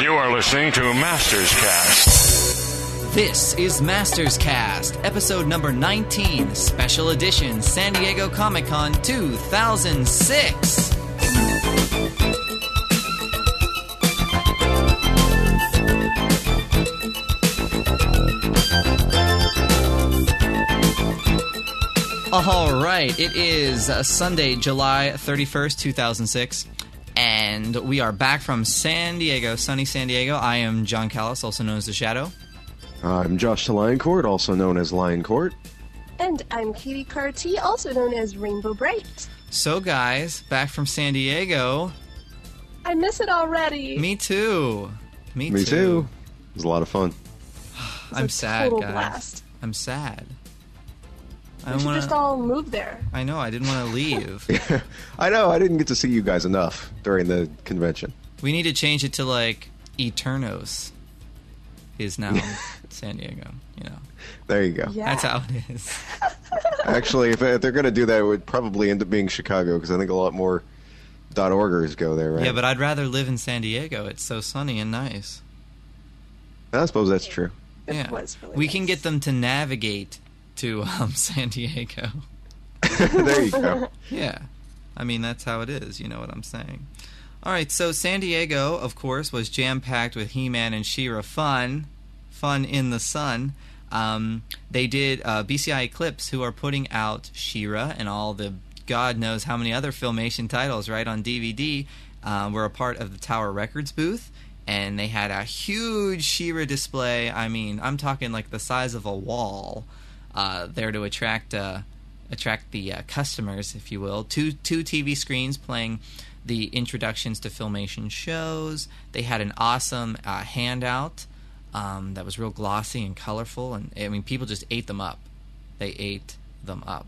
You are listening to Masters Cast. This is Masters Cast, episode number 19, special edition San Diego Comic Con 2006. All right, it is uh, Sunday, July 31st, 2006, and we are back from San Diego, sunny San Diego. I am Jon Kallis, also known as The Shadow. I'm Josh Lioncourt, also known as Lion Court. And I'm Katy Cartee, also known as Rainbow Brite. So, guys, back from San Diego. I miss it already. Me too. Me, Me too. It was a lot of fun. I'm a sad, total guys. blast. I'm sad. I We don't should want just all move there. I know. I didn't want to leave. I know, I didn't get to see you guys enough during the convention. we need to change it to like Eternos. Is now San Diego. You know, There you go. Yeah. that's how it is. Actually, if, if they're going to do that, it would probably end up being Chicago because I think a lot more dot orgers go there, right? Yeah, but I'd rather live in San Diego. It's so sunny and nice. I suppose that's true. It yeah, was really we can get them to navigate to um, San Diego. there you go. Yeah. I mean, that's how it is. You know what I'm saying. All right. So, San Diego, of course, was jam packed with He Man and She Ra fun. Fun in the sun. Um, they did uh, BCI Eclipse, who are putting out She Ra and all the God knows how many other Filmation titles, right, on DVD, uh, were a part of the Tower Records booth. And they had a huge She Ra display. I mean, I'm talking like the size of a wall uh, there to attract uh, attract the uh, customers, if you will. Two two TV screens playing the introductions to Filmation shows. They had an awesome uh, handout um, that was real glossy and colorful, and I mean, people just ate them up. They ate them up.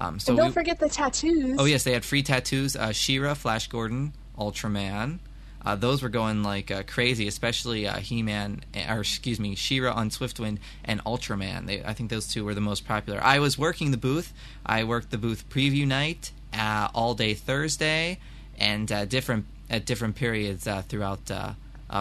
Um, so and don't we- forget the tattoos. Oh yes, they had free tattoos. Uh, She-Ra, Flash Gordon, Ultraman. Uh, those were going like uh, crazy, especially uh, He-Man, or excuse me, She-Ra on Swiftwind and Ultraman. They, I think those two were the most popular. I was working the booth. I worked the booth preview night uh, all day Thursday, and uh, different at different periods uh, throughout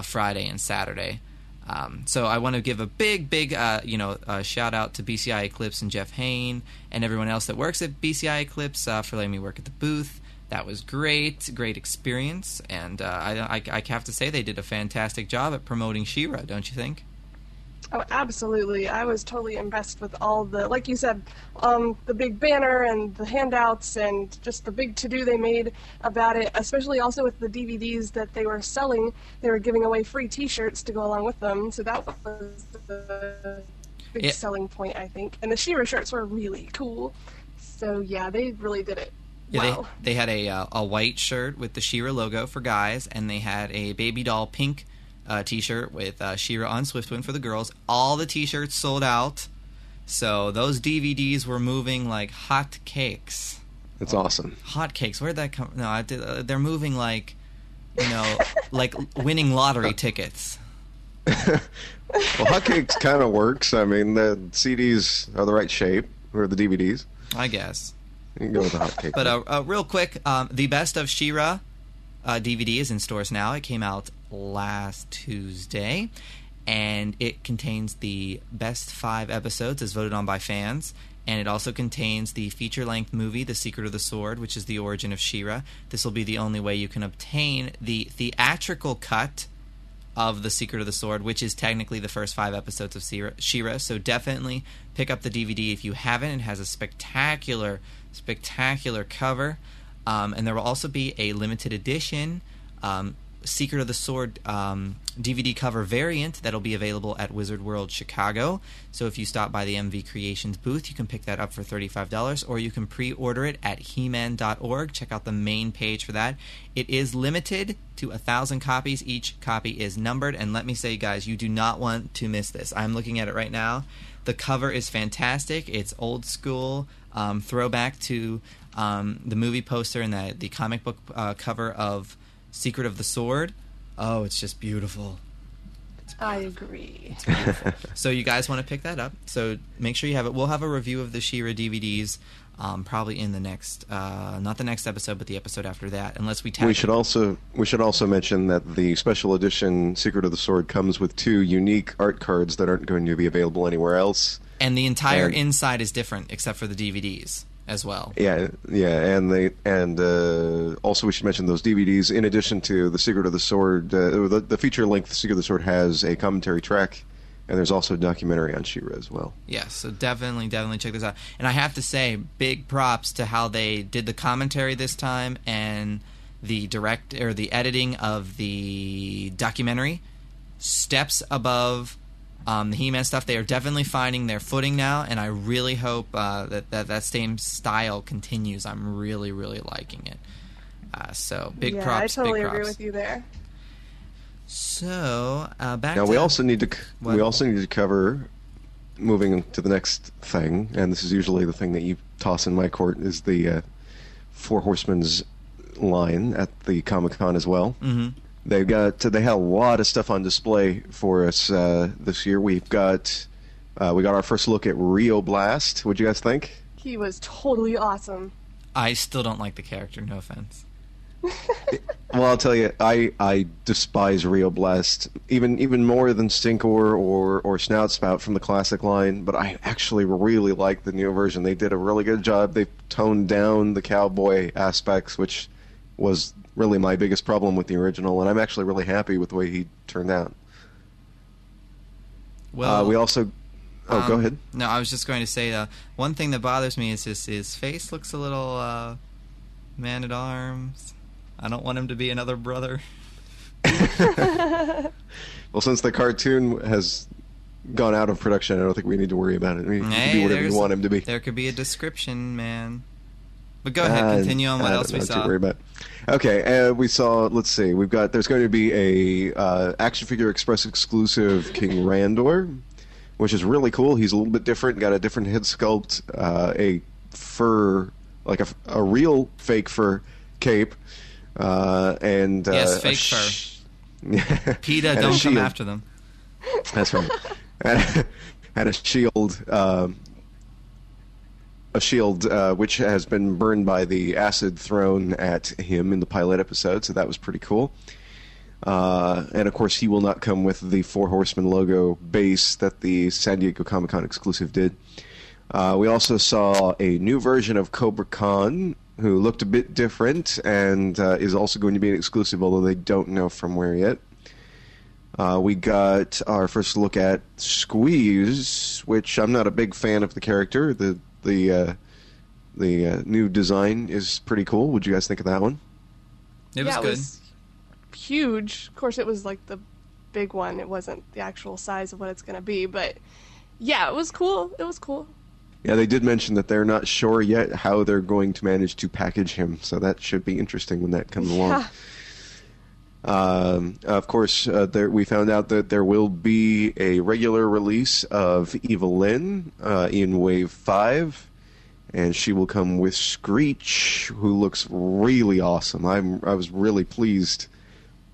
Friday and Saturday. Um, so I want to give a big, big, uh, you know, uh, shout out to BCI Eclipse and Jeff Hain and everyone else that works at BCI Eclipse uh, for letting me work at the booth. That was great, great experience, and uh, I, I, I have to say they did a fantastic job at promoting She-Ra. Don't you think? Oh, absolutely. I was totally impressed with all the, like you said, um, the big banner and the handouts and just the big to do they made about it, especially also with the DVDs that they were selling. They were giving away free t shirts to go along with them, so that was the big Yeah. selling point, I think. And the She-Ra shirts were really cool. So, yeah, they really did it. Yeah, wow. they, they had a uh, a white shirt with the She-Ra logo for guys, and they had a baby doll pink uh, T-shirt with uh, She-Ra on Swiftwind for the girls. All the T-shirts sold out, so those DVDs were moving like hot cakes. That's awesome. Hot cakes. Where'd that come? No, I did, uh, they're moving like, you know, like winning lottery tickets. Well, hotcakes kind of works. I mean, the CDs are the right shape, or the DVDs. I guess. You can go with hotcake. But uh, uh, real quick, um, the best of She-Ra uh, DVD is in stores now. It came out last Tuesday, and it contains the best five episodes as voted on by fans. And it also contains the feature length movie, The Secret of the Sword, which is the origin of She-Ra. This will be the only way you can obtain the theatrical cut of The Secret of the Sword, which is technically the first five episodes of She-Ra. So definitely pick up the DVD if you haven't. It has a spectacular, spectacular cover. Um, and there will also be a limited edition um, Secret of the Sword um, DVD cover variant that'll be available at Wizard World Chicago. So if you stop by the MV Creations booth, you can pick that up for $35 or you can pre order it at heman.org. Check out the main page for that. It is limited to a thousand copies. Each copy is numbered. And let me say, guys, you do not want to miss this. I'm looking at it right now. The cover is fantastic. It's old school, um, throwback to um, the movie poster and the, the comic book uh, cover of Secret of the Sword. Oh, it's just beautiful. It's I agree. So you guys want to pick that up? So make sure you have it. We'll have a review of the She-Ra DVDs. Um, probably in the next, uh, not the next episode, but the episode after that, unless we tag. We should also we should also mention that the special edition Secret of the Sword comes with two unique art cards that aren't going to be available anywhere else. And the entire and- inside is different except for the DVDs as well. Yeah, yeah, and they and uh, also we should mention those DVDs. In addition to the Secret of the Sword, uh, the, the feature length Secret of the Sword has a commentary track, and there's also a documentary on She-Ra as well. Yes, so definitely, definitely check this out. And I have to say, big props to how they did the commentary this time and the direct or the editing of the documentary. Steps above um, the He-Man stuff. They are definitely finding their footing now, and I really hope uh, that, that that same style continues. I'm really, really liking it. Uh, so big yeah, props. I totally big agree with you there. So uh, back Now to we also need to what? we also need to cover moving to the next thing, and this is usually the thing that you toss in my court is the uh, Four Horsemen's line at the Comic Con as well. hmm They've got they had a lot of stuff on display for us uh, this year. We've got uh, we got our first look at Rio Blast. What'd you guys think? He was totally awesome. I still don't like the character. No offense. Well, I'll tell you, I, I despise Rio Blast even even more than Stinkor or or Snout Spout from the classic line. But I actually really like the new version. They did a really good job. They toned down the cowboy aspects, which was really my biggest problem with the original. And I'm actually really happy with the way he turned out. Well, uh, we also. Oh, go Um, ahead. No, I was just going to say uh, one thing that bothers me is his his face looks a little uh, man at arms. I don't want him to be another brother. Well, since the cartoon has gone out of production, I don't think we need to worry about it. I mean, he can Hey, be whatever you want him to be. There could be a description, man. But go ahead, Uh, continue on what else we know what to saw. Okay, uh, we saw. Let's see. We've got. There's going to be a uh, action figure express exclusive King Randor, which is really cool. He's a little bit different. Got a different head sculpt, uh, a fur, like a, a real fake fur cape, uh, and uh, Yes, fake sh- PETA, don't come after them. That's right. and, and a shield, um, a shield uh, which has been burned by the acid thrown at him in the pilot episode, so that was pretty cool. Uh, and of course, he will not come with the Four Horsemen logo base that the San Diego Comic Con exclusive did. Uh, we also saw a new version of Cobra Khan, who looked a bit different and uh, is also going to be an exclusive, although they don't know from where yet. Uh, we got our first look at Squeeze, which I'm not a big fan of the character. The the uh, the uh, new design is pretty cool. What'd you guys think of that one? It was yeah, good. it was huge. Of course, it was like the big one. It wasn't the actual size of what it's going to be, but yeah, it was cool. It was cool. Yeah, they did mention that they're not sure yet how they're going to manage to package him, so that should be interesting when that comes along. Um, of course, uh, there, we found out that there will be a regular release of Evil-Lyn uh, in Wave 5, and she will come with Screech, who looks really awesome. I'm, I was really pleased.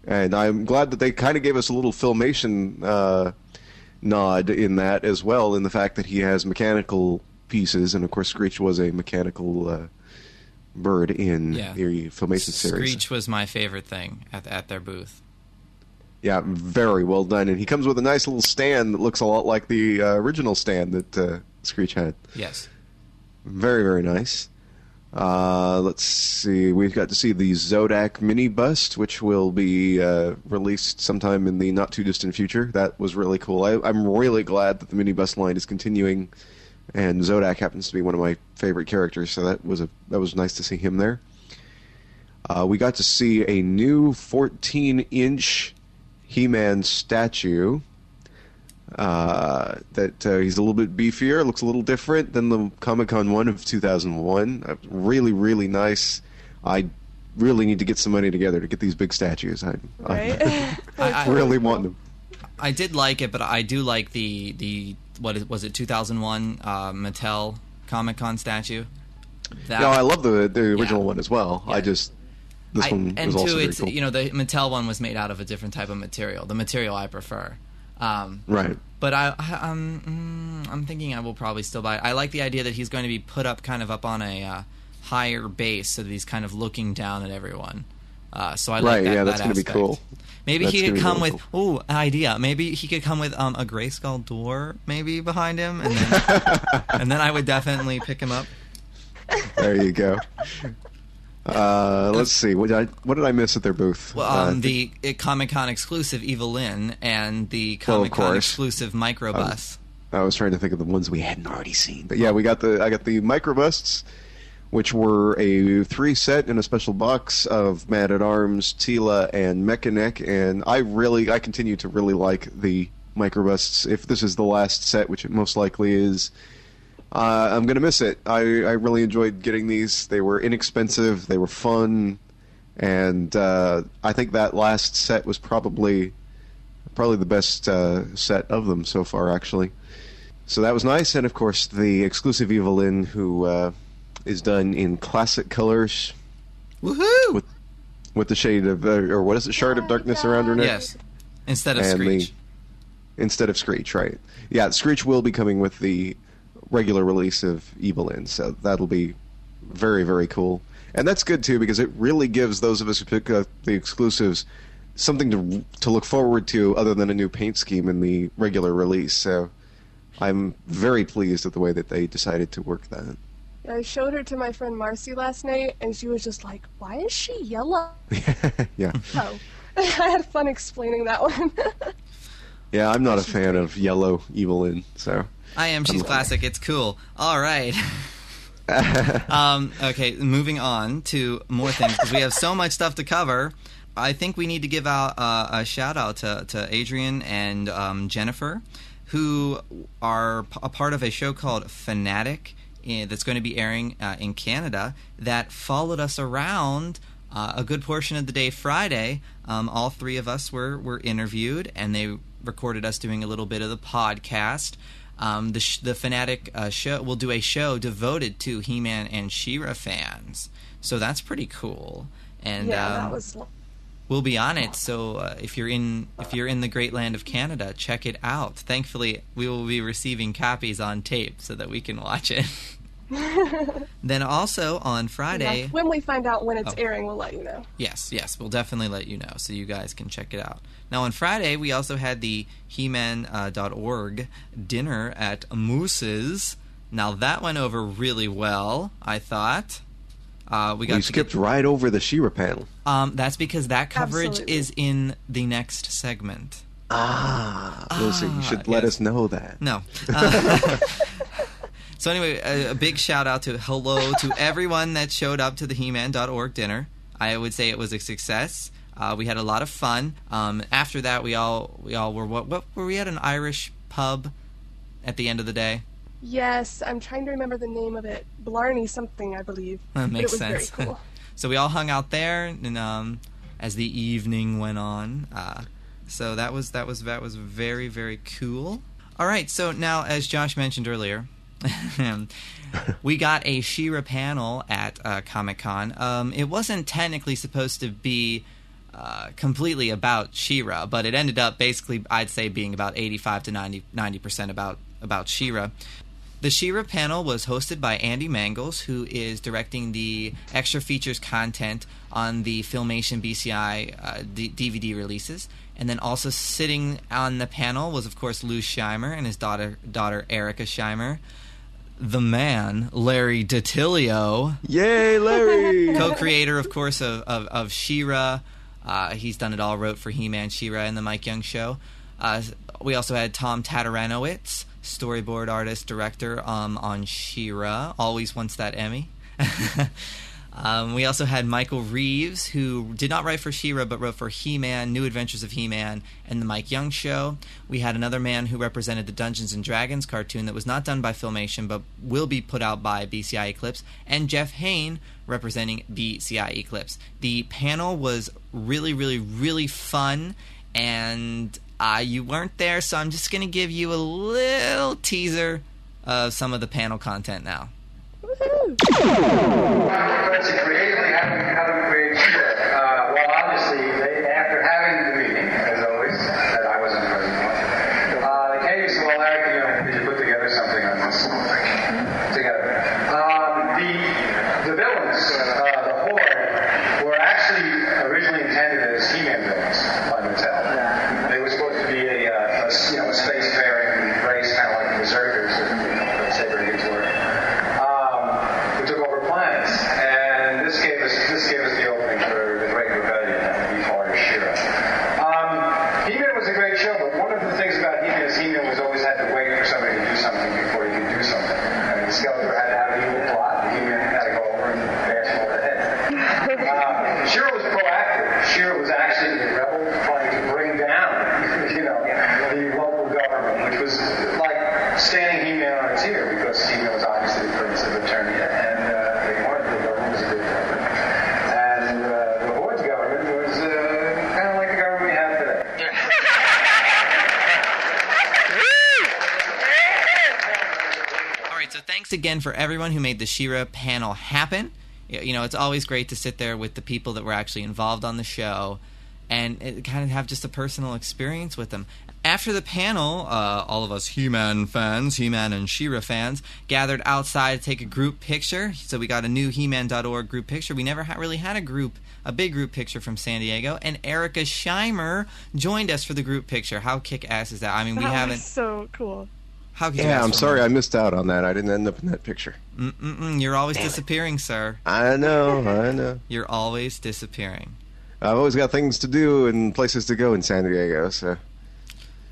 And I'm glad that they kind of gave us a little filmation uh, nod in that as well, in the fact that he has mechanical pieces, and of course, Screech was a mechanical uh, bird in Yeah. the filmation series. Screech was my favorite thing at at their booth. Yeah, very well done. And he comes with a nice little stand that looks a lot like the uh, original stand that uh, Screech had. Yes. Very, very nice. Uh, let's see. We've got to see the Zodak mini bust, which will be uh, released sometime in the not too distant future. That was really cool. I, I'm really glad that the mini bust line is continuing, and Zodak happens to be one of my favorite characters. So that was a that was nice to see him there. Uh, we got to see a new 14 inch He-Man statue. Uh, that uh, he's a little bit beefier, looks a little different than the Comic Con one of 2001. Uh, really, really nice. I really need to get some money together to get these big statues. I, Right? I- I, I- really want them. I did like it, but I do like the the what is, was it 2001 uh, Mattel Comic Con statue. That, No, I love the the original Yeah. one as well. I just this I- one and two, it's cool. you know the Mattel one was made out of a different type of material. The material I prefer. Um, Right. but I, I um, mm, I'm thinking I will probably still buy. it. I like the idea that he's going to be put up kind of up on a uh, higher base, so that he's kind of looking down at everyone. Uh, so I like that. Right, that. yeah, that's that gonna be cool. Maybe That's he could come really with ooh idea. Maybe he could come with um, a Grayskull door maybe behind him, and then and then I would definitely pick him up. There you go. Uh, let's see. What did I what did I miss at their booth? Well, Uh, um, the Comic Con exclusive Evil-Lyn and the Comic Con course. exclusive Microbus. I was trying to think of the ones we hadn't already seen. But yeah, we got the I got the microbusts, which were a three set in a special box of Man at Arms, Teela, and Mekaneck, and I really I continue to really like the microbusts. If this is the last set, which it most likely is, uh, I'm gonna miss it. I I really enjoyed getting these. They were inexpensive. They were fun, and uh, I think that last set was probably probably the best uh, set of them so far, actually. So that was nice, and of course the exclusive Evil-Lyn, who uh, is done in classic colors Woohoo! with with the shade of, uh, or what is it, shard of darkness around her neck. yes, instead of And the- Screech. instead of Screech, right? Yeah, Screech will be coming with the regular release of Evil-Lyn, so that'll be very very cool. And that's good too because it really gives those of us who pick up the exclusives something to to look forward to other than a new paint scheme in the regular release. So I'm very pleased with the way that they decided to work that. I showed her to my friend Marcy last night, and she was just like, "Why is she yellow?" yeah. Oh, I had fun explaining that one. Yeah, I'm not a fan of yellow Evil-Lyn, so I am. She's I'm- classic. It's cool. All right. um, okay, moving on to more things because we have so much stuff to cover. I think we need to give out uh, a shout out to, to Adrian and um, Jennifer, who are p- a part of a show called Fanatic eh, that's going to be airing uh, in Canada that followed us around uh, a good portion of the day Friday. Um, all three of us were, were interviewed, and they recorded us doing a little bit of the podcast. Um, the sh- the fanatic uh, show will do a show devoted to He-Man and She-Ra fans, so that's pretty cool. And yeah, um, that was. We'll be on it. So uh, if you're in if you're in the great land of Canada, check it out. Thankfully, we will be receiving copies on tape so that we can watch it. then also on Friday, Yeah, when we find out when it's Oh. airing, we'll let you know. Yes, yes, we'll definitely let you know so you guys can check it out. Now, on Friday, we also had the He-Man.org dinner at Moose's. Now, that went over really well, I thought. Uh, we got we skipped get- right over the She-Ra panel. um, that's because that coverage Absolutely. is in the next segment. Ah, Lucy, you Ah, should let yes. us know that. No. Uh, so anyway, a, a big shout out to hello to everyone that showed up to the He-Man.org dinner. I would say it was a success. Uh, we had a lot of fun. Um, after that, we all we all were what, what were we at an Irish pub at the end of the day? Yes, I'm trying to remember the name of it. Blarney something, I believe. That makes it was sense. cool. So we all hung out there, and um, as the evening went on, uh, so that was that was that was very very cool. All right, so now as Josh mentioned earlier, we got a She-Ra panel at uh, Comic Con. Um, it wasn't technically supposed to be. Uh, completely about She-Ra, but it ended up basically, I'd say, being about 85 to 90 percent about about She-Ra. The She-Ra panel was hosted by Andy Mangels, who is directing the extra features content on the Filmation BCI uh, D- DVD releases. And then also sitting on the panel was, of course, Lou Scheimer and his daughter, daughter Erika Scheimer. The man, Larry DiTillio, Yay, Larry! co-creator, of course, of of, of She-Ra. Uh, he's done it all. Wrote for He-Man, She-Ra, and the Mike Young Show. Uh, we also had Tom Tataranowicz, storyboard artist, director um, on She-Ra. Always wants that Emmy. um, we also had Michael Reaves, who did not write for She-Ra, but wrote for He-Man, New Adventures of He-Man, and the Mike Young Show. We had another man who represented the Dungeons and Dragons cartoon that was not done by Filmation, but will be put out by BCI Eclipse, and Jeff Hain representing BCI Eclipse. The panel was really, really, really fun, and uh, you weren't there, so I'm just going to give you a little teaser of some of the panel content now. Woohoo! It's a creatively how do we, how do we create shit? Uh, well, obviously, they, after having the meeting, as always, that I wasn't present for, thanks again for everyone who made the She-Ra panel happen. You know, it's always great to sit there with the people that were actually involved on the show and kind of have just a personal experience with them. After the panel, uh, all of us He-Man fans, He-Man and She-Ra fans, gathered outside to take a group picture. So we got a new He-Man.org group picture. We never ha- really had a group, a big group picture from San Diego, and Erika Scheimer joined us for the group picture. How kick-ass is that? I mean, we haven't. was so cool. How Yeah, I'm sorry? I missed out on that. I didn't end up in that picture. Mm-mm-mm, you're always disappearing, sir. I know, I know. You're always disappearing. I've always got things to do and places to go in San Diego, so.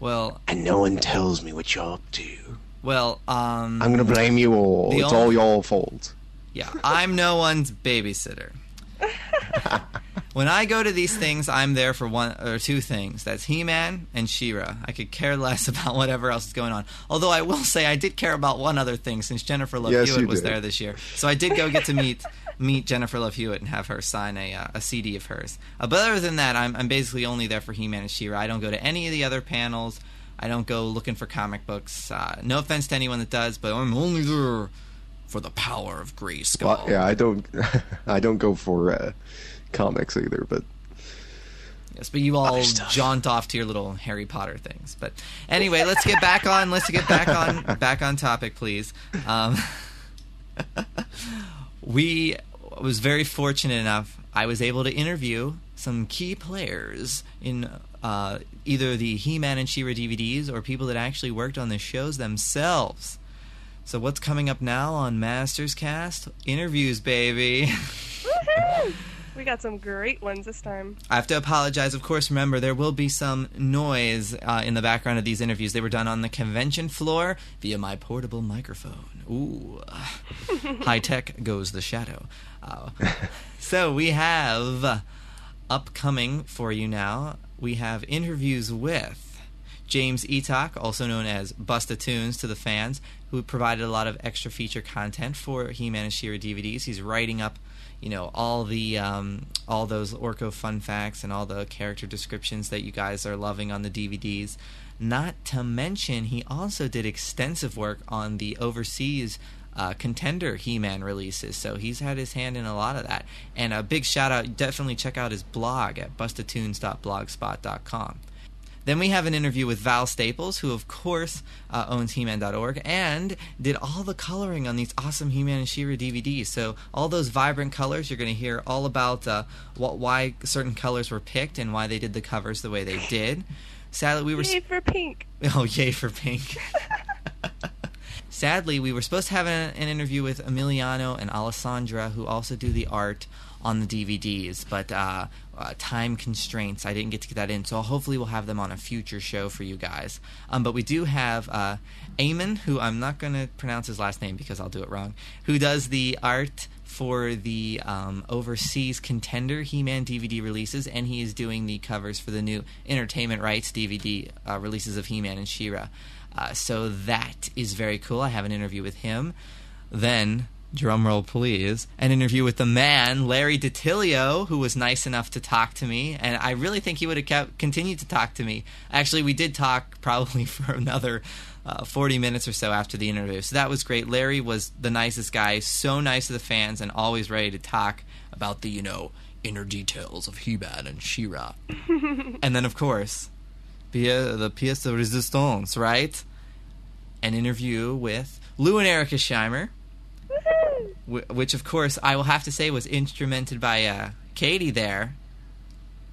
Well, And no one tells me what you're up to. well, um, I'm gonna blame you all. It's only- all your fault. Yeah, I'm no one's babysitter. when I go to these things, I'm there for one or two things. That's He-Man and She-Ra. I could care less about whatever else is going on. Although I will say I did care about one other thing since Jennifer Love Yes, Hewitt was did. there this year. So I did go get to meet meet Jennifer Love Hewitt and have her sign a uh, a CD of hers. Uh, but other than that, I'm I'm basically only there for He-Man and She-Ra. I don't go to any of the other panels. I don't go looking for comic books. Uh, no offense to anyone that does, but I'm only there for the power of Grayskull. Well, yeah, I don't. I don't go for uh, comics either, but Yes, but you all Other jaunt off to your little Harry Potter things. But anyway, let's get back on. Let's get back on back on topic, please. Um, we was very fortunate enough. I was able to interview some key players in uh, either the He-Man and She-Ra DVDs or people that actually worked on the shows themselves. So what's coming up now on Masters Cast? Interviews, baby. Woohoo! We got some great ones this time. I have to apologize. Of course, remember there will be some noise uh, in the background of these interviews. They were done on the convention floor via my portable microphone. Ooh, high tech goes the shadow. Uh, so we have upcoming for you now. We have interviews with James Eatock, also known as Busta Toons to the fans, who provided a lot of extra feature content for He-Man and She-Ra DVDs. He's writing up, you know, all the um, all those Orko fun facts and all the character descriptions that you guys are loving on the DVDs. Not to mention, he also did extensive work on the overseas uh, contender He-Man releases. So he's had his hand in a lot of that. And a big shout out, definitely check out his blog at bustatoons.blogspot.com. Then we have an interview with Val Staples, who of course uh, owns He-Man.org and did all the coloring on these awesome He-Man and She-Ra DVDs. So all those vibrant colors, you're going to hear all about uh, what, why certain colors were picked and why they did the covers the way they did. Sadly, we were Yay for pink. Oh, yay for pink. Sadly, we were supposed to have an, an interview with Emiliano and Alessandra, who also do the art on the DVDs, but uh, uh, time constraints, I didn't get to get that in. So hopefully, we'll have them on a future show for you guys. Um, but we do have uh, Eamon, who I'm not going to pronounce his last name because I'll do it wrong, who does the art for the um, overseas contender He-Man DVD releases, and he is doing the covers for the new entertainment rights DVD uh, releases of He-Man and She-Ra. Uh, so that is very cool. I have an interview with him. Then, drumroll please, an interview with the man, Larry DiTillio, who was nice enough to talk to me, and I really think he would have kept, continued to talk to me. Actually, we did talk probably for another uh, 40 minutes or so after the interview. So that was great. Larry was the nicest guy, so nice to the fans, and always ready to talk about the, you know, inner details of He-Man and She-Ra. and then, of course, the pièce de résistance, right? An interview with Lou and Erika Scheimer, which, of course, I will have to say was instrumented by uh, Katy there.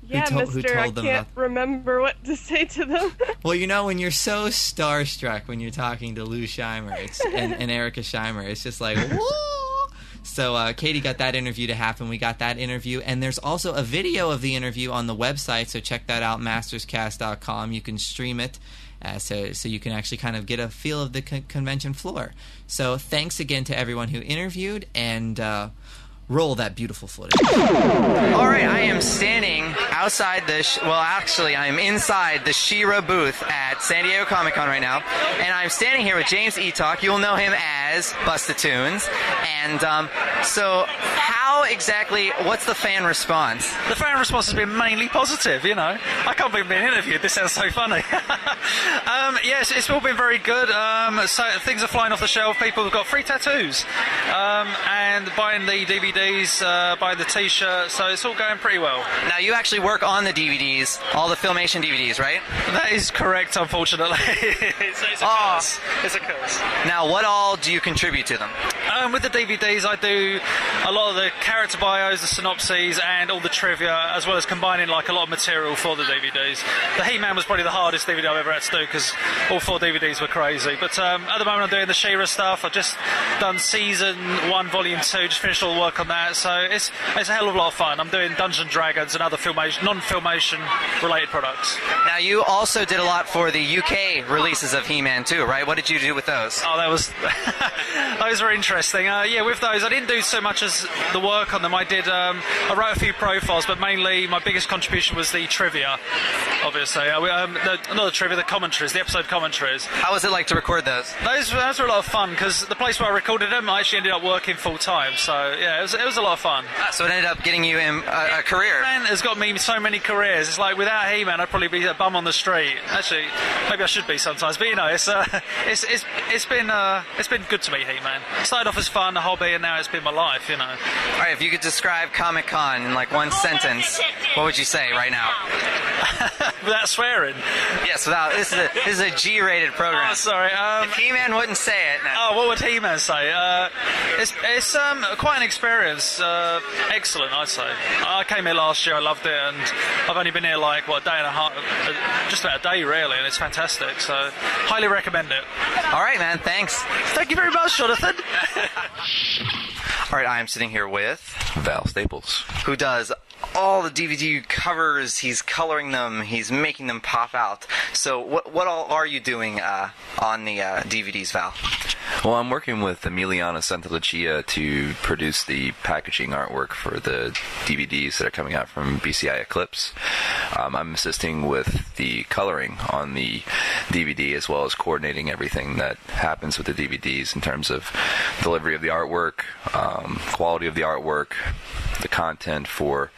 Yeah, who Mister, I told them can't about- remember what to say to them. Well, you know, when you're so starstruck when you're talking to Lou Scheimer it's, and, and Erika Scheimer, it's just like, whoa! So uh, Katy got that interview to happen. We got that interview, and there's also a video of the interview on the website. So check that out, masterscast.com. You can stream it, uh, so so you can actually kind of get a feel of the con- convention floor. So thanks again to everyone who interviewed, and uh, roll that beautiful footage. All right, I am standing outside the. Sh- well, actually, I'm inside the She-Ra booth at San Diego Comic Con right now, and I'm standing here with James Eatock. You'll know him as Busta Toons. And um, so, how how exactly? What's the fan response? The fan response has been mainly positive, you know. I can't believe being interviewed. This sounds so funny. um, yes, it's all been very good. Um, so things are flying off the shelf. People have got free tattoos um, and buying the DVDs, uh, buying the T-shirt. So it's all going pretty well. Now you actually work on the DVDs, all the Filmation DVDs, right? That is correct, unfortunately. it's, it's a Aw. curse. It's a curse. Now, what all do you contribute to them? Um, with the DVDs, I do a lot of the character bios, the synopses, and all the trivia, as well as combining like a lot of material for the DVDs. The He-Man was probably the hardest DVD I've ever had to do because all four DVDs were crazy. But um, at the moment, I'm doing the She-Ra stuff. I've just done season one, volume two, just finished all the work on that. So it's it's a hell of a lot of fun. I'm doing Dungeons and Dragons and other filmation, non-filmation related products. Now, you also did a lot for the UK releases of He-Man too, right? What did you do with those? Oh, that was those were interesting. Uh, yeah, with those, I didn't do so much as the work on them. I did. Um, I wrote a few profiles, but mainly my biggest contribution was the trivia. Obviously, uh, um, the, not the trivia, the commentaries, the episode commentaries. How was it like to record those? Those, those were a lot of fun because the place where I recorded them, I actually ended up working full time. So yeah, it was, it was a lot of fun. Ah, So it ended up getting you in a, a career. Man has got me so many careers. It's like without He-Man, I'd probably be a bum on the street. Actually, maybe I should be sometimes. But you know, it's uh, it's it's it's been uh, it's been good to me, He-Man. Started off as fun, a hobby, and now it's been my life. You know. All right, if you could describe Comic Con in like one sentence, what would you say right now? Without swearing. Yes, without this is a this is a G-rated program. Oh, sorry. Um, If He-Man wouldn't say it, no. Oh, what would He-Man say? Uh, it's it's um, quite an experience. Uh, excellent, I'd say. I came here last year. I loved it, and I've only been here like what a day and a half, uh, just about a day really, and it's fantastic. So, highly recommend it. All right, man. Thanks. Thank you very much, Jonathan. All right, I am sitting here with Val Staples. who does all the DVD covers. He's coloring them. He's making them pop out. So, what what all are you doing uh, on the uh, DVDs, Val? Well, I'm working with Emiliano Santalucia to produce the packaging artwork for the DVDs that are coming out from BCI Eclipse. Um, I'm assisting with the coloring on the DVD as well as coordinating everything that happens with the DVDs in terms of delivery of the artwork, um, quality of the artwork, the content for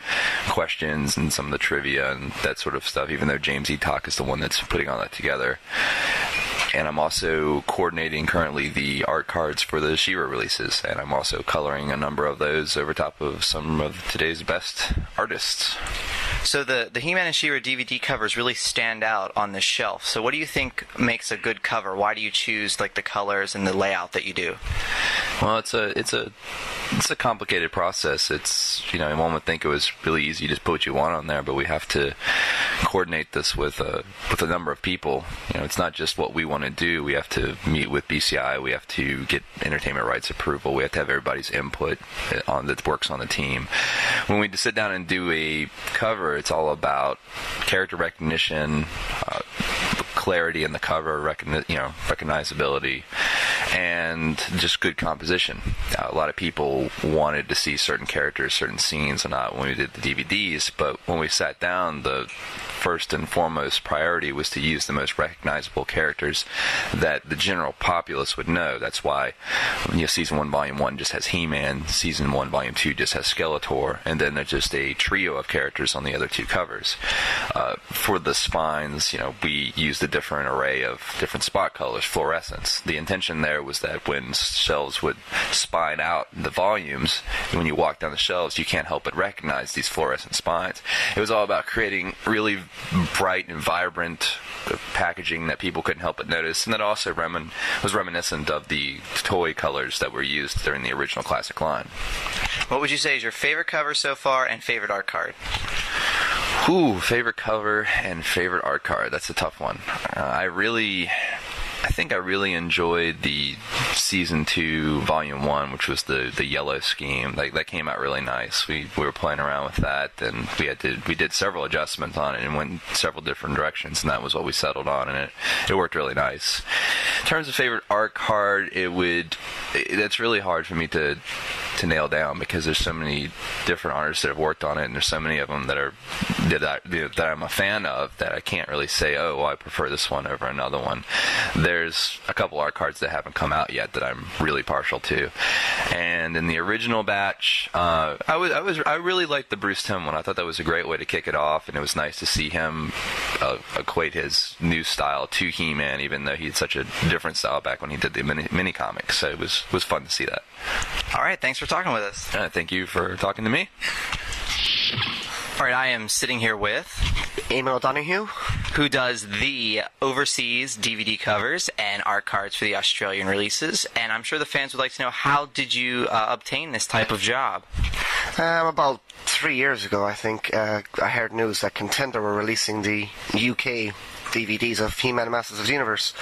questions and some of the trivia and that sort of stuff, even though James E. Talk is the one that's putting all that together and I'm also coordinating currently the art cards for the She-Ra releases, and I'm also coloring a number of those over top of some of today's best artists. So the the He-Man and She-Ra DVD covers really stand out on the shelf. So what do you think makes a good cover? Why do you choose like the colors and the layout that you do? Well, it's a it's a it's a complicated process. It's you know one would think it was really easy to just put what you want on there, but we have to coordinate this with a with a number of people. You know, it's not just what we want to do. We have to meet with BCI. We have to get entertainment rights approval. We have to have everybody's input on that works on the team. When we sit down and do a cover, it's all about character recognition. Uh, clarity in the cover, recogni- you know, recognizability, and just good composition. Uh, a lot of people wanted to see certain characters, certain scenes, and not when we did the DVDs. But when we sat down, the first and foremost priority was to use the most recognizable characters that the general populace would know. That's why you know, season one, volume one just has He-Man. Season one, volume two just has Skeletor, and then there's just a trio of characters on the other two covers. Uh, for the spines, you know, we used a different array of different spot colors, fluorescence. The intention there was that when shelves would spine out the volumes, when you walk down the shelves, you can't help but recognize these fluorescent spines. It was all about creating really bright and vibrant uh, packaging that people couldn't help but notice, and that also remin- was reminiscent of the toy colors that were used during the original classic line. What would you say is your favorite cover so far and favorite art card? Ooh, favorite cover and favorite art card. That's a tough one. Uh, I really, I think I really enjoyed the season two, volume one, which was the the yellow scheme. Like that came out really nice. We we were playing around with that, and we had to we did several adjustments on it and went several different directions, and that was what we settled on, and it it worked really nice. In terms of favorite art card, it would. It, it's really hard for me to to nail down because there's so many different artists that have worked on it, and there's so many of them that are that, I, that I'm a fan of that I can't really say, oh, well, I prefer this one over another one. There's a couple art cards that haven't come out yet that I'm really partial to, and in the original batch, uh, I was I was I really liked the Bruce Timm one. I thought that was a great way to kick it off, and it was nice to see him uh, equate his new style to He-Man, even though he had such a different style back when he did the mini, mini comics. So it was was fun to see that. All right, thanks for talking with us. Uh, thank you for talking to me. All right, I am sitting here with Eamon O'Donoghue. who does the overseas DVD covers and art cards for the Australian releases, and I'm sure the fans would like to know how did you uh, obtain this type of job? Um, about three years ago, I think, uh, I heard news that Contender were releasing the UK DVDs of He-Man Masters of the Universe.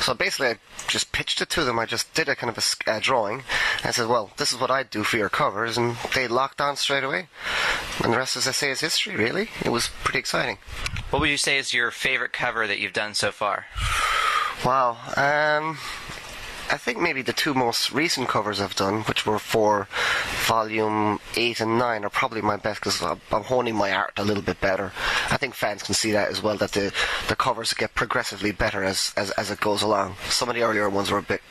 So basically, I just pitched it to them. I just did a kind of a, uh, drawing and said, well, this is what I'd do for your covers, and they locked on straight away. And the rest, as I say, is history, really. It was pretty exciting. What would you say is your favorite cover that you've done so far? Wow. Um, I think maybe the two most recent covers I've done, which were for volume 8 and 9, are probably my best because I'm honing my art a little bit better. I think fans can see that as well, that the, the covers get progressively better as, as, as it goes along. Some of the earlier ones were a bit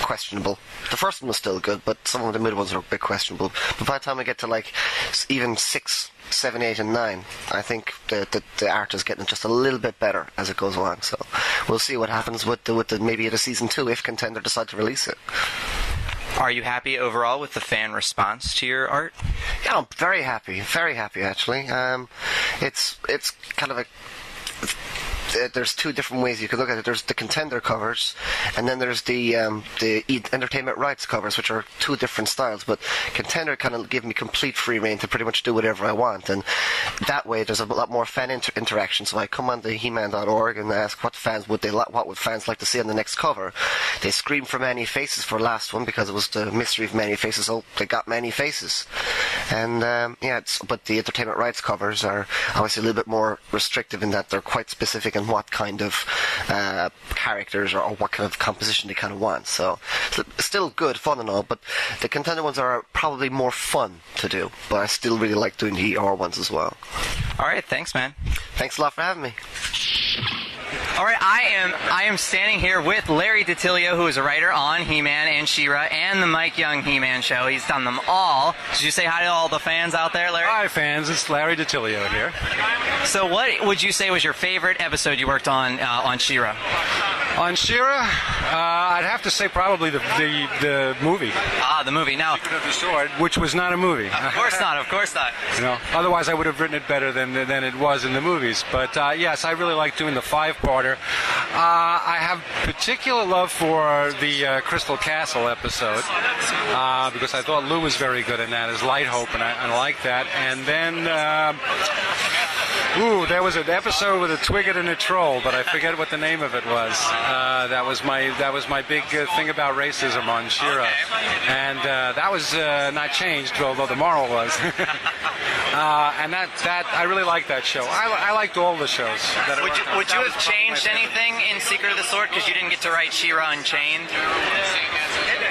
questionable. The first one was still good, but some of the mid ones were a bit questionable. But by the time I get to like even 6, seven, eight, and nine. I think the, the the art is getting just a little bit better as it goes along. So we'll see what happens with the with the maybe at a season two if contender decide to release it. Are you happy overall with the fan response to your art? Yeah, I'm very happy, very happy actually. Um, it's it's kind of a there's two different ways you could look at it. There's the contender covers, and then there's the um, the entertainment rights covers, which are two different styles. But contender kind of give me complete free reign to pretty much do whatever I want, and that way there's a lot more fan inter- interaction. So I come on the He-Man.org and ask what fans would they li- what would fans like to see on the next cover. They scream for many faces for last one because it was the mystery of many faces. Oh, they got many faces, and um, yeah. But the entertainment rights covers are obviously a little bit more restrictive in that they're quite specific in what kind of uh, characters or, or what kind of composition they kind of want. So it's still good, fun and all, but the contender ones are probably more fun to do. But I still really like doing the ER ones as well. All right, thanks, man. Thanks a lot for having me. All right, I am I am standing here with Larry DiTillio, who is a writer on He-Man and She-Ra and the Mike Young He-Man show. He's done them all. Did you say hi to all the fans out there, Larry? Hi, fans. It's Larry DiTillio here. So, what would you say was your favorite episode you worked on uh, on She-Ra? On She-Ra, uh, I'd have to say probably the the, the movie, Ah, the movie. Now, of the Sword, which was not a movie. of course not. Of course not. You know, otherwise I would have written it better than than it was in the movies. But uh, yes, I really like doing the five-parter. Uh, I have particular love for the uh, Crystal Castle episode uh, because I thought Lou was very good in that as Light Hope, and I, I like that. And then. Ooh, there was an episode with a twigget and a troll, but I forget what the name of it was. Uh, that was my that was my big uh, thing about racism on She-Ra, and uh, that was uh, not changed, although the moral was. uh, and that that I really liked that show. I, I liked all the shows. That Would you, would you have was probably my changed anything in Secret of the Sword because you didn't get to write She-Ra Unchained?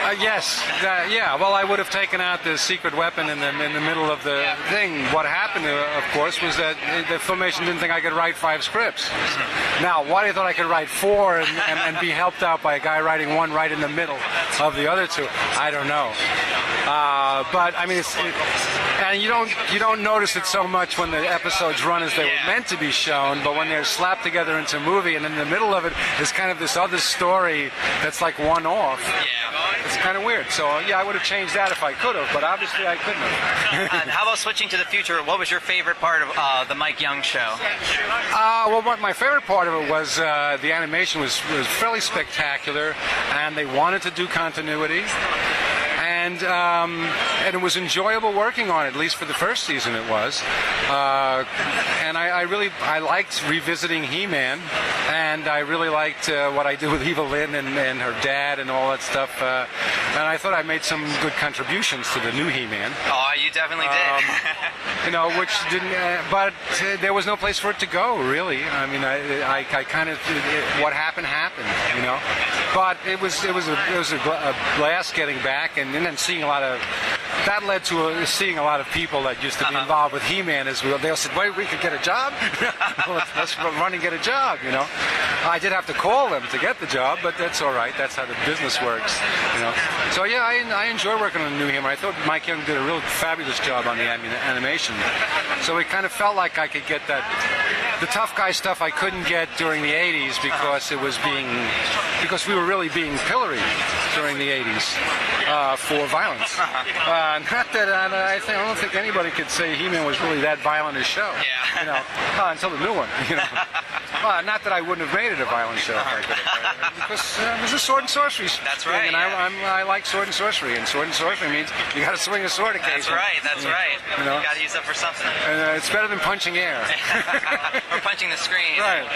Uh, yes, uh, yeah. Well, I would have taken out the secret weapon in the in the middle of the thing. What happened, uh, of course, was that the Filmation didn't think I could write five scripts. Now, why they thought I could write four and, and, and be helped out by a guy writing one right in the middle of the other two, I don't know. Uh, but I mean, it's, it, and you don't you don't notice it so much when the episodes run as they were meant to be shown, but when they're slapped together into a movie, and in the middle of it is kind of this other story that's like one off. It's kind of weird. So yeah, I would have changed that if I could have, but obviously I couldn't have. and how about switching to the future? What was your favorite part of uh, the Mike Young show? Uh, well, what my favorite part of it was uh, the animation was, was fairly spectacular, and they wanted to do continuity. And um, and it was enjoyable working on it. At least for the first season, it was. Uh, and I, I really I liked revisiting He-Man, and I really liked uh, what I did with Evil-Lyn and, and her dad and all that stuff. Uh, and I thought I made some good contributions to the new He-Man. Oh, you definitely Um, you know, which didn't. Uh, but uh, there was no place for it to go, really. I mean, I, I, I kind of what happened happened, you know. But it was it was a it was a, a blast getting back, and then seeing a lot of that led to uh seeing a lot of people that used to be involved with He-Man as well. They all said, "Wait, we could get a job. let's, let's run and get a job." You know, I did have to call them to get the job, but that's all right. That's how the business works. You know, so yeah, I, I enjoy working on the new He-Man. I thought Mike Young did a real fabulous job on the animation. So it kind of felt like I could get that the tough guy stuff I couldn't get during the 80s because it was being because we were really being pilloried during the 80s uh, for violence. Uh, not that I, I, think, I don't think anybody could say He-Man was really that violent a show. Yeah. You know, uh, until the new one. You know, uh, not that I wouldn't have made it a violent show if I could have, uh, because uh, it was a sword and sorcery. That's right, And yeah. I, I like sword and sorcery, and sword and sorcery means you got to swing a sword occasionally. That's right. That's right. You know, You got to use that for something. and, uh, it's better than punching air. or punching the screen. Right.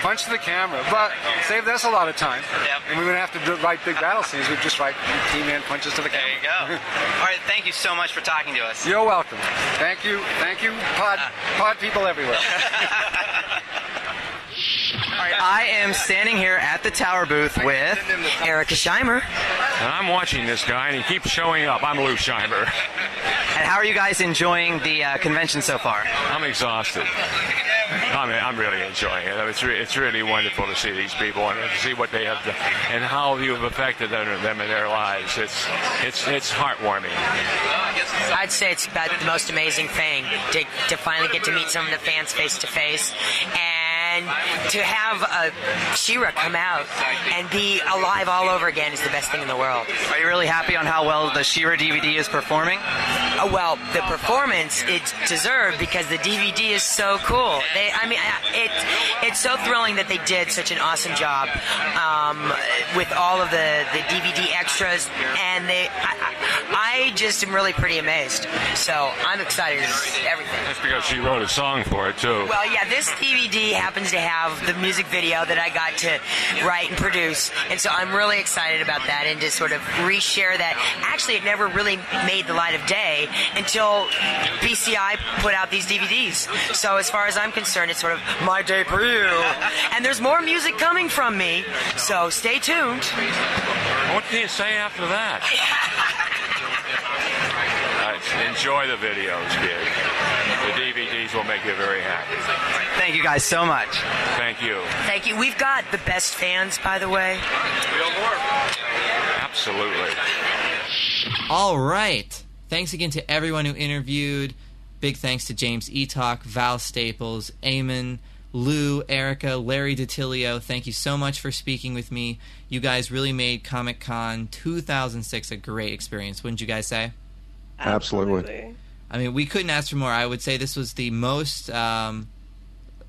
Punch the camera. But saved us a lot of time. Yep. And we wouldn't have to do, write big battle scenes. We'd just write He-Man punches to the camera. There you go. All right. Thank you so much for talking to us. You're welcome. Thank you. Thank you, pod, pod people everywhere. All right. I am standing here at the Tower booth with Erika Scheimer. And I'm watching this guy, and he keeps showing up. I'm Lou Scheimer. And how are you guys enjoying the uh, convention so far? I'm exhausted. I mean, I'm really enjoying it. It's, re- it's really wonderful to see these people and to see what they have done and how you've affected them, them in their lives. It's, it's, it's heartwarming. I'd say it's about the most amazing thing to, to finally get to meet some of the fans face to face and to have a She-Ra come out and be alive all over again is the best thing in the world. Are you really happy on how well the She-Ra DVD is performing? Uh, well, the performance it's deserved because the DVD is so cool. They, I mean, it it's so thrilling that they did such an awesome job um, with all of the, the DVD extras, and they, I, I I just am really pretty amazed. So I'm excited as everything. That's because she wrote a song for it, too. Well, yeah, this DVD happens to have the music video that I got to write and produce, and so I'm really excited about that and to sort of reshare that. Actually, it never really made the light of day until BCI put out these DVDs. So as far as I'm concerned, it's sort of my debut, and there's more music coming from me. So stay tuned. What can you say after that? Enjoy the videos, kid. The DVDs will make you very happy. Thank you guys so much. Thank you. Thank you. We've got the best fans, by the way. Absolutely. All right. Thanks again to everyone who interviewed. Big thanks to James Eatock, Val Staples, Eamon, Lou, Erika, Larry DiTillio. Thank you so much for speaking with me. You guys really made Comic Con 2006 a great experience, wouldn't you guys say? Absolutely. I mean, we couldn't ask for more. I would say this was the most. Um,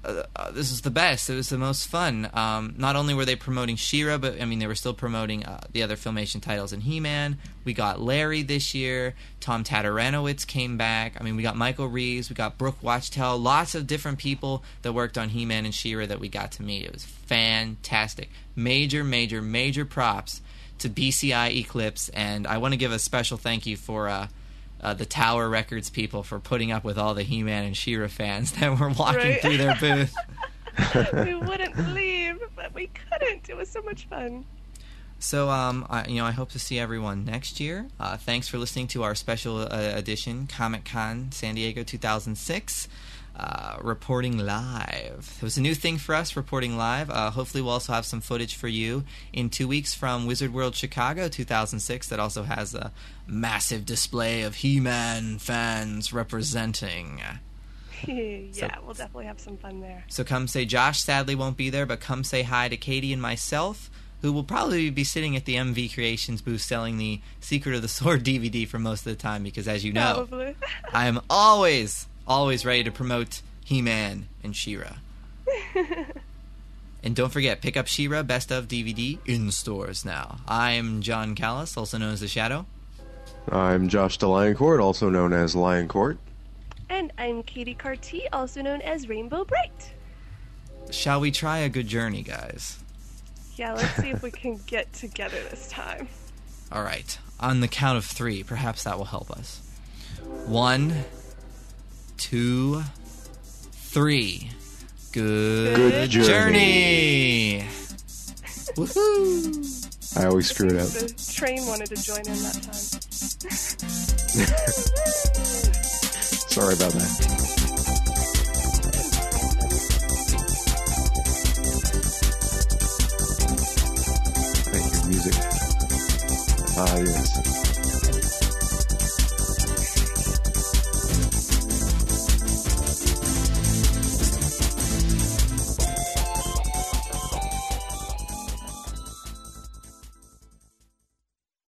uh, uh, this is the best. It was the most fun. Um, not only were they promoting She-Ra, but I mean they were still promoting uh, the other filmation titles in He-Man. We got Larry this year. Tom Tataranowicz came back. I mean, we got Michael Reaves. We got Brooke Wachtel. Lots of different people that worked on He-Man and She-Ra that we got to meet. It was fantastic. Major, major, major props to BCI Eclipse, and I want to give a special thank you for. Uh, the Tower Records people for putting up with all the He-Man and She-Ra fans that were walking Right. through their booth. we wouldn't leave, but we couldn't. It was so much fun. So, um, I, you know, I hope to see everyone next year. Uh, thanks for listening to our special uh, edition, Comic Con San Diego 2006. Uh, reporting live. It was a new thing for us, reporting live. Uh, hopefully, we'll also have some footage for you in two weeks from Wizard World Chicago 2006 that also has a massive display of He Man fans representing. yeah, we'll definitely have some fun there. So come say Josh sadly won't be there, but come say hi to Katy and myself, who will probably be sitting at the MV Creations booth selling the Secret of the Sword DVD for most of the time because as you know, I am always, always ready to promote He-Man and She-Ra. and don't forget, pick up She-Ra Best of DVD in stores now. I'm Jon Kallis, also known as The Shadow. I'm Josh DeLioncourt, also known as Lioncourt. And I'm Katy Cartee, also known as Rainbow Brite. Shall we try a good journey, guys? Yeah, let's see if we can get together this time. All right. On the count of three, perhaps that will help us. One, two, three. Good, Good journey. journey. Woohoo! I always screw it up. The train wanted to join in that time. Sorry about that. Thank you, music. Ah, yes.